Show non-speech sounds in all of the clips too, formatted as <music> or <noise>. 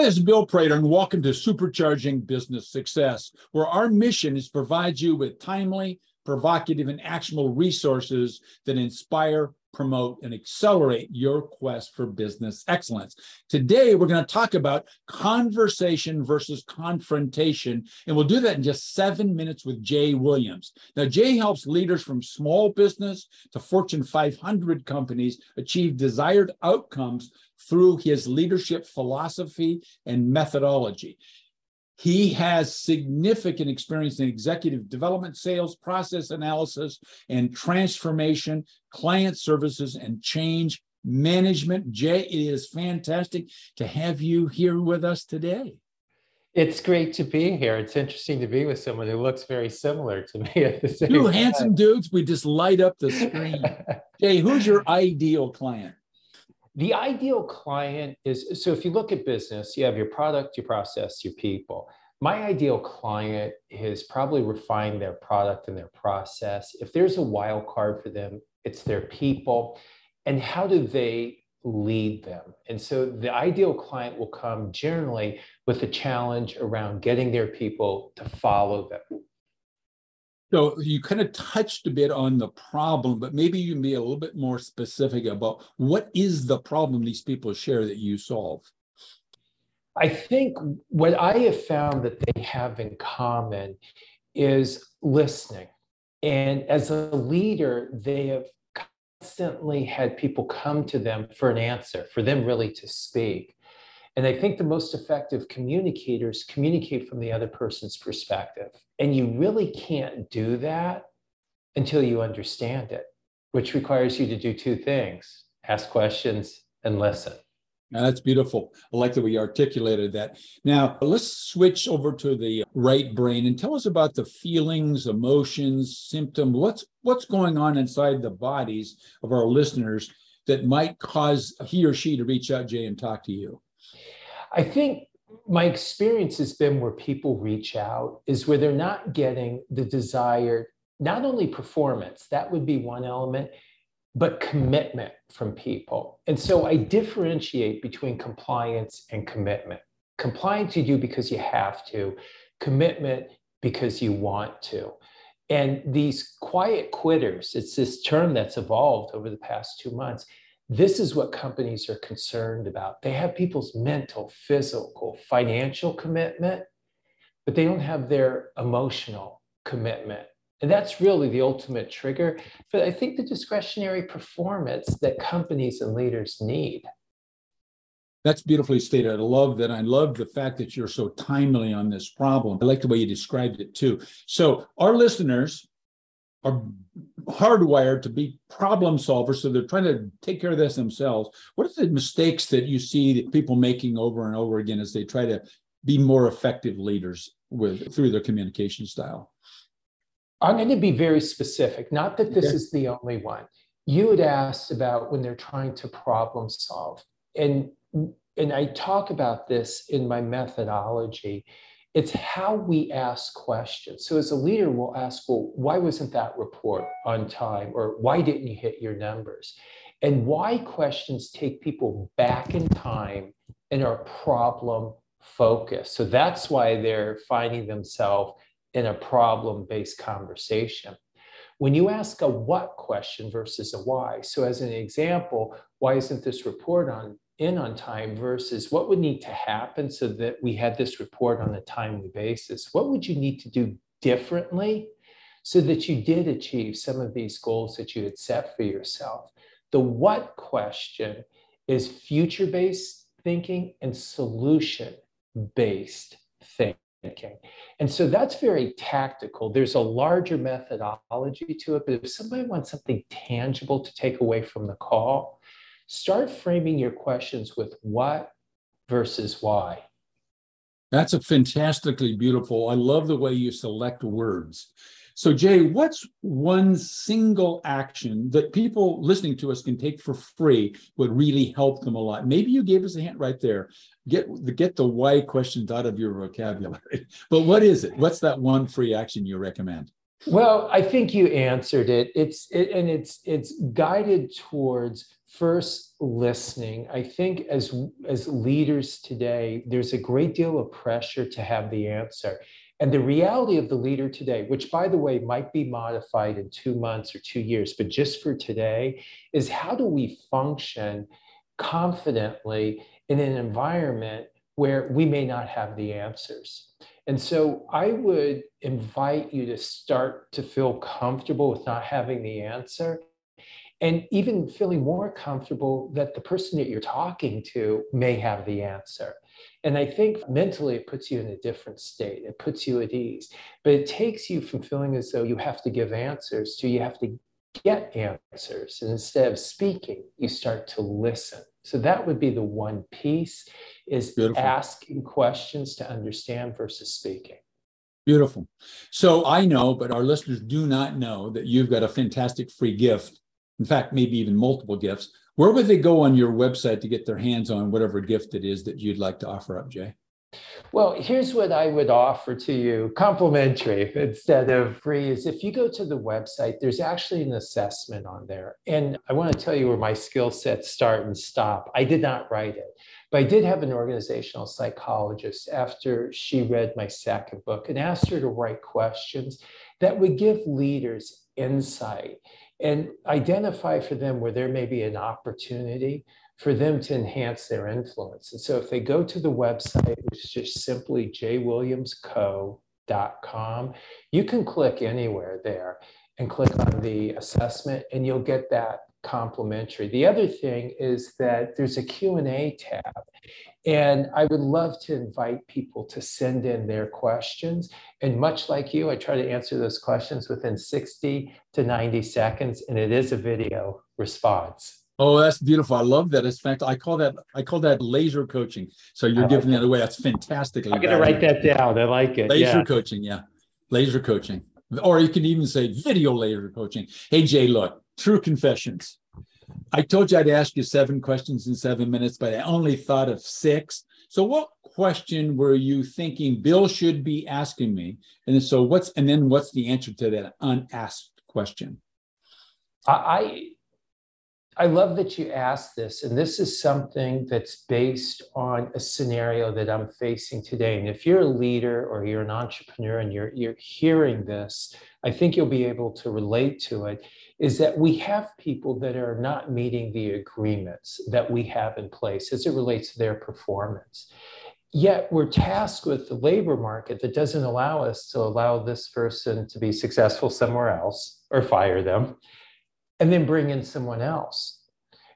Hi, this is Bill Prater, and welcome to Supercharging Business Success, where our mission is to provide you with timely, provocative, and actionable resources that inspire, promote, and accelerate your quest for business excellence. Today, we're going to talk about conversation versus confrontation, and we'll do that in just seven minutes with Jay Williams. Now, Jay helps leaders from small business to Fortune 500 companies achieve desired outcomes through his leadership philosophy and methodology. He has significant experience in executive development, sales, process analysis, and transformation, client services, and change management. Jay, it is fantastic to have you here with us today. It's great to be here. It's interesting to be with someone who looks very similar to me at the same Two time. handsome dudes, we just light up the screen. <laughs> Jay, who's your ideal client? The ideal client is so if you look at business, you have your product, your process, your people. My ideal client is probably refined their product and their process. If there's a wild card for them, it's their people. And how do they lead them? And so the ideal client will come generally with a challenge around getting their people to follow them. So you kind of touched a bit on the problem, but maybe you can be a little bit more specific about what is the problem these people share that you solve? I think what I have found that they have in common is listening. And as a leader, they have constantly had people come to them for an answer, for them really to speak. And I think the most effective communicators communicate from the other person's perspective. And you really can't do that until you understand it, which requires you to do two things ask questions and listen. Now, that's beautiful. I like way you articulated that. Now, let's switch over to the right brain and tell us about the feelings, emotions, symptoms. What's what's going on inside the bodies of our listeners that might cause he or she to reach out, Jay, and talk to you? I think my experience has been where people reach out is where they're not getting the desired, not only performance, that would be one element, but commitment from people. And so I differentiate between compliance and commitment. Compliance you do because you have to, commitment because you want to. And these quiet quitters, it's this term that's evolved over the past two months. This is what companies are concerned about. They have people's mental, physical, financial commitment, but they don't have their emotional commitment. And that's really the ultimate trigger. But I think the discretionary performance that companies and leaders need. That's beautifully stated. I love that. I love the fact that you're so timely on this problem. I like the way you described it too. So, our listeners, are hardwired to be problem solvers, so they're trying to take care of this themselves. What are the mistakes that you see people making over and over again as they try to be more effective leaders with through their communication style? I'm going to be very specific. Not that this okay. is the only one. You had asked about when they're trying to problem solve, and and I talk about this in my methodology it's how we ask questions. So as a leader, we'll ask, well, why wasn't that report on time? Or why didn't you hit your numbers? And why questions take people back in time and are problem focused. So that's why they're finding themselves in a problem based conversation. When you ask a what question versus a why, so as an example, why isn't this report on in on time versus what would need to happen so that we had this report on a timely basis? What would you need to do differently so that you did achieve some of these goals that you had set for yourself? The what question is future based thinking and solution based thinking. And so that's very tactical. There's a larger methodology to it, but if somebody wants something tangible to take away from the call, start framing your questions with what versus why. That's a fantastically beautiful. I love the way you select words. So, Jay, what's one single action that people listening to us can take for free would really help them a lot? Maybe you gave us a hint right there. Get the get the why questions out of your vocabulary. <laughs> But what is it? What's that one free action you recommend? Well, I think you answered it. It's it, and it's it's guided towards first listening. I think as as leaders today, there's a great deal of pressure to have the answer. And the reality of the leader today, which by the way might be modified in two months or two years, but just for today, is how do we function confidently in an environment where we may not have the answers? And so I would invite you to start to feel comfortable with not having the answer and even feeling more comfortable that the person that you're talking to may have the answer. And I think mentally it puts you in a different state. It puts you at ease. But it takes you from feeling as though you have to give answers to you have to get answers. And instead of speaking, you start to listen. So that would be the one piece is Beautiful. asking questions to understand versus speaking. Beautiful. So I know, but our listeners do not know that you've got a fantastic free gift. In fact, maybe even multiple gifts. Where would they go on your website to get their hands on whatever gift it is that you'd like to offer up, Jay? Well, here's what I would offer to you complimentary instead of free is if you go to the website, there's actually an assessment on there. And I want to tell you where my skill sets start and stop. I did not write it, but I did have an organizational psychologist after she read my second book and asked her to write questions that would give leaders insight and identify for them where there may be an opportunity for them to enhance their influence. And so if they go to the website, which is just simply jwilliamsco.com, you can click anywhere there and click on the assessment and you'll get that complimentary. The other thing is that there's a Q&A tab and I would love to invite people to send in their questions. And much like you, I try to answer those questions within 60 to 90 seconds and it is a video response. Oh, that's beautiful. I love that. In fact, I call that I call that laser coaching. So you're like giving that away. That's fantastic. I'm gonna write that down. I like it. Laser yeah. coaching, yeah. Laser coaching. Or you can even say video laser coaching. Hey Jay, look, true confessions. I told you I'd ask you seven questions in seven minutes, but I only thought of six. So what question were you thinking Bill should be asking me? And so what's and then what's the answer to that unasked question? I I love that you asked this, and this is something that's based on a scenario that I'm facing today. And if you're a leader or you're an entrepreneur and you're, you're hearing this, I think you'll be able to relate to it. Is that we have people that are not meeting the agreements that we have in place as it relates to their performance. Yet we're tasked with the labor market that doesn't allow us to allow this person to be successful somewhere else or fire them and then bring in someone else.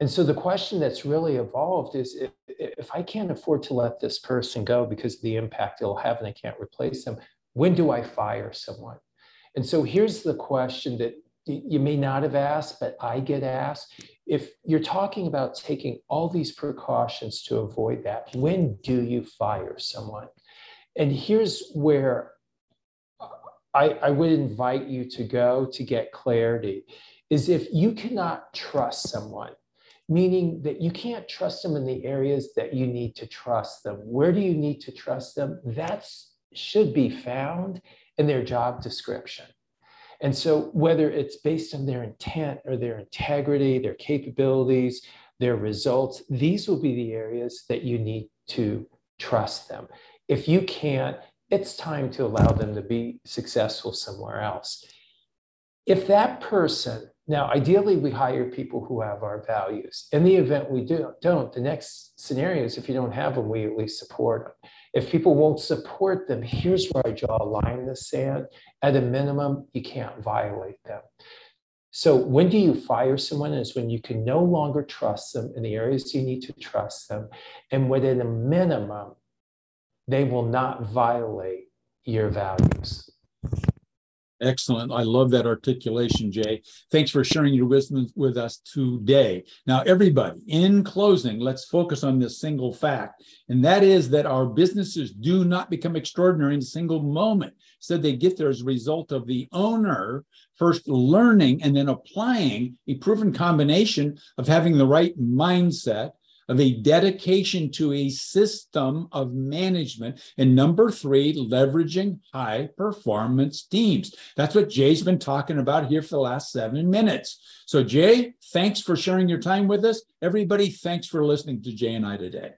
And so the question that's really evolved is if, if I can't afford to let this person go because of the impact it'll have and I can't replace them, when do I fire someone? And so here's the question that you may not have asked, but I get asked. If you're talking about taking all these precautions to avoid that, when do you fire someone? And here's where I, I would invite you to go to get clarity is if you cannot trust someone, meaning that you can't trust them in the areas that you need to trust them. Where do you need to trust them? That should be found in their job description. And so, whether it's based on their intent or their integrity, their capabilities, their results, these will be the areas that you need to trust them. If you can't, it's time to allow them to be successful somewhere else. If that person now, ideally, we hire people who have our values. In the event we do, don't, the next scenario is if you don't have them, we at least support them. If people won't support them, here's where I draw a line in the sand. At a minimum, you can't violate them. So when do you fire someone is when you can no longer trust them in the areas you need to trust them. And within a minimum, they will not violate your values. Excellent. I love that articulation, Jay. Thanks for sharing your wisdom with us today. Now, everybody, in closing, let's focus on this single fact, and that is that our businesses do not become extraordinary in a single moment. So they get there as a result of the owner first learning and then applying a proven combination of having the right mindset, of a dedication to a system of management. And number three, leveraging high performance teams. That's what Jay's been talking about here for the last seven minutes. So, Jay, thanks for sharing your time with us. Everybody, thanks for listening to Jay and I today.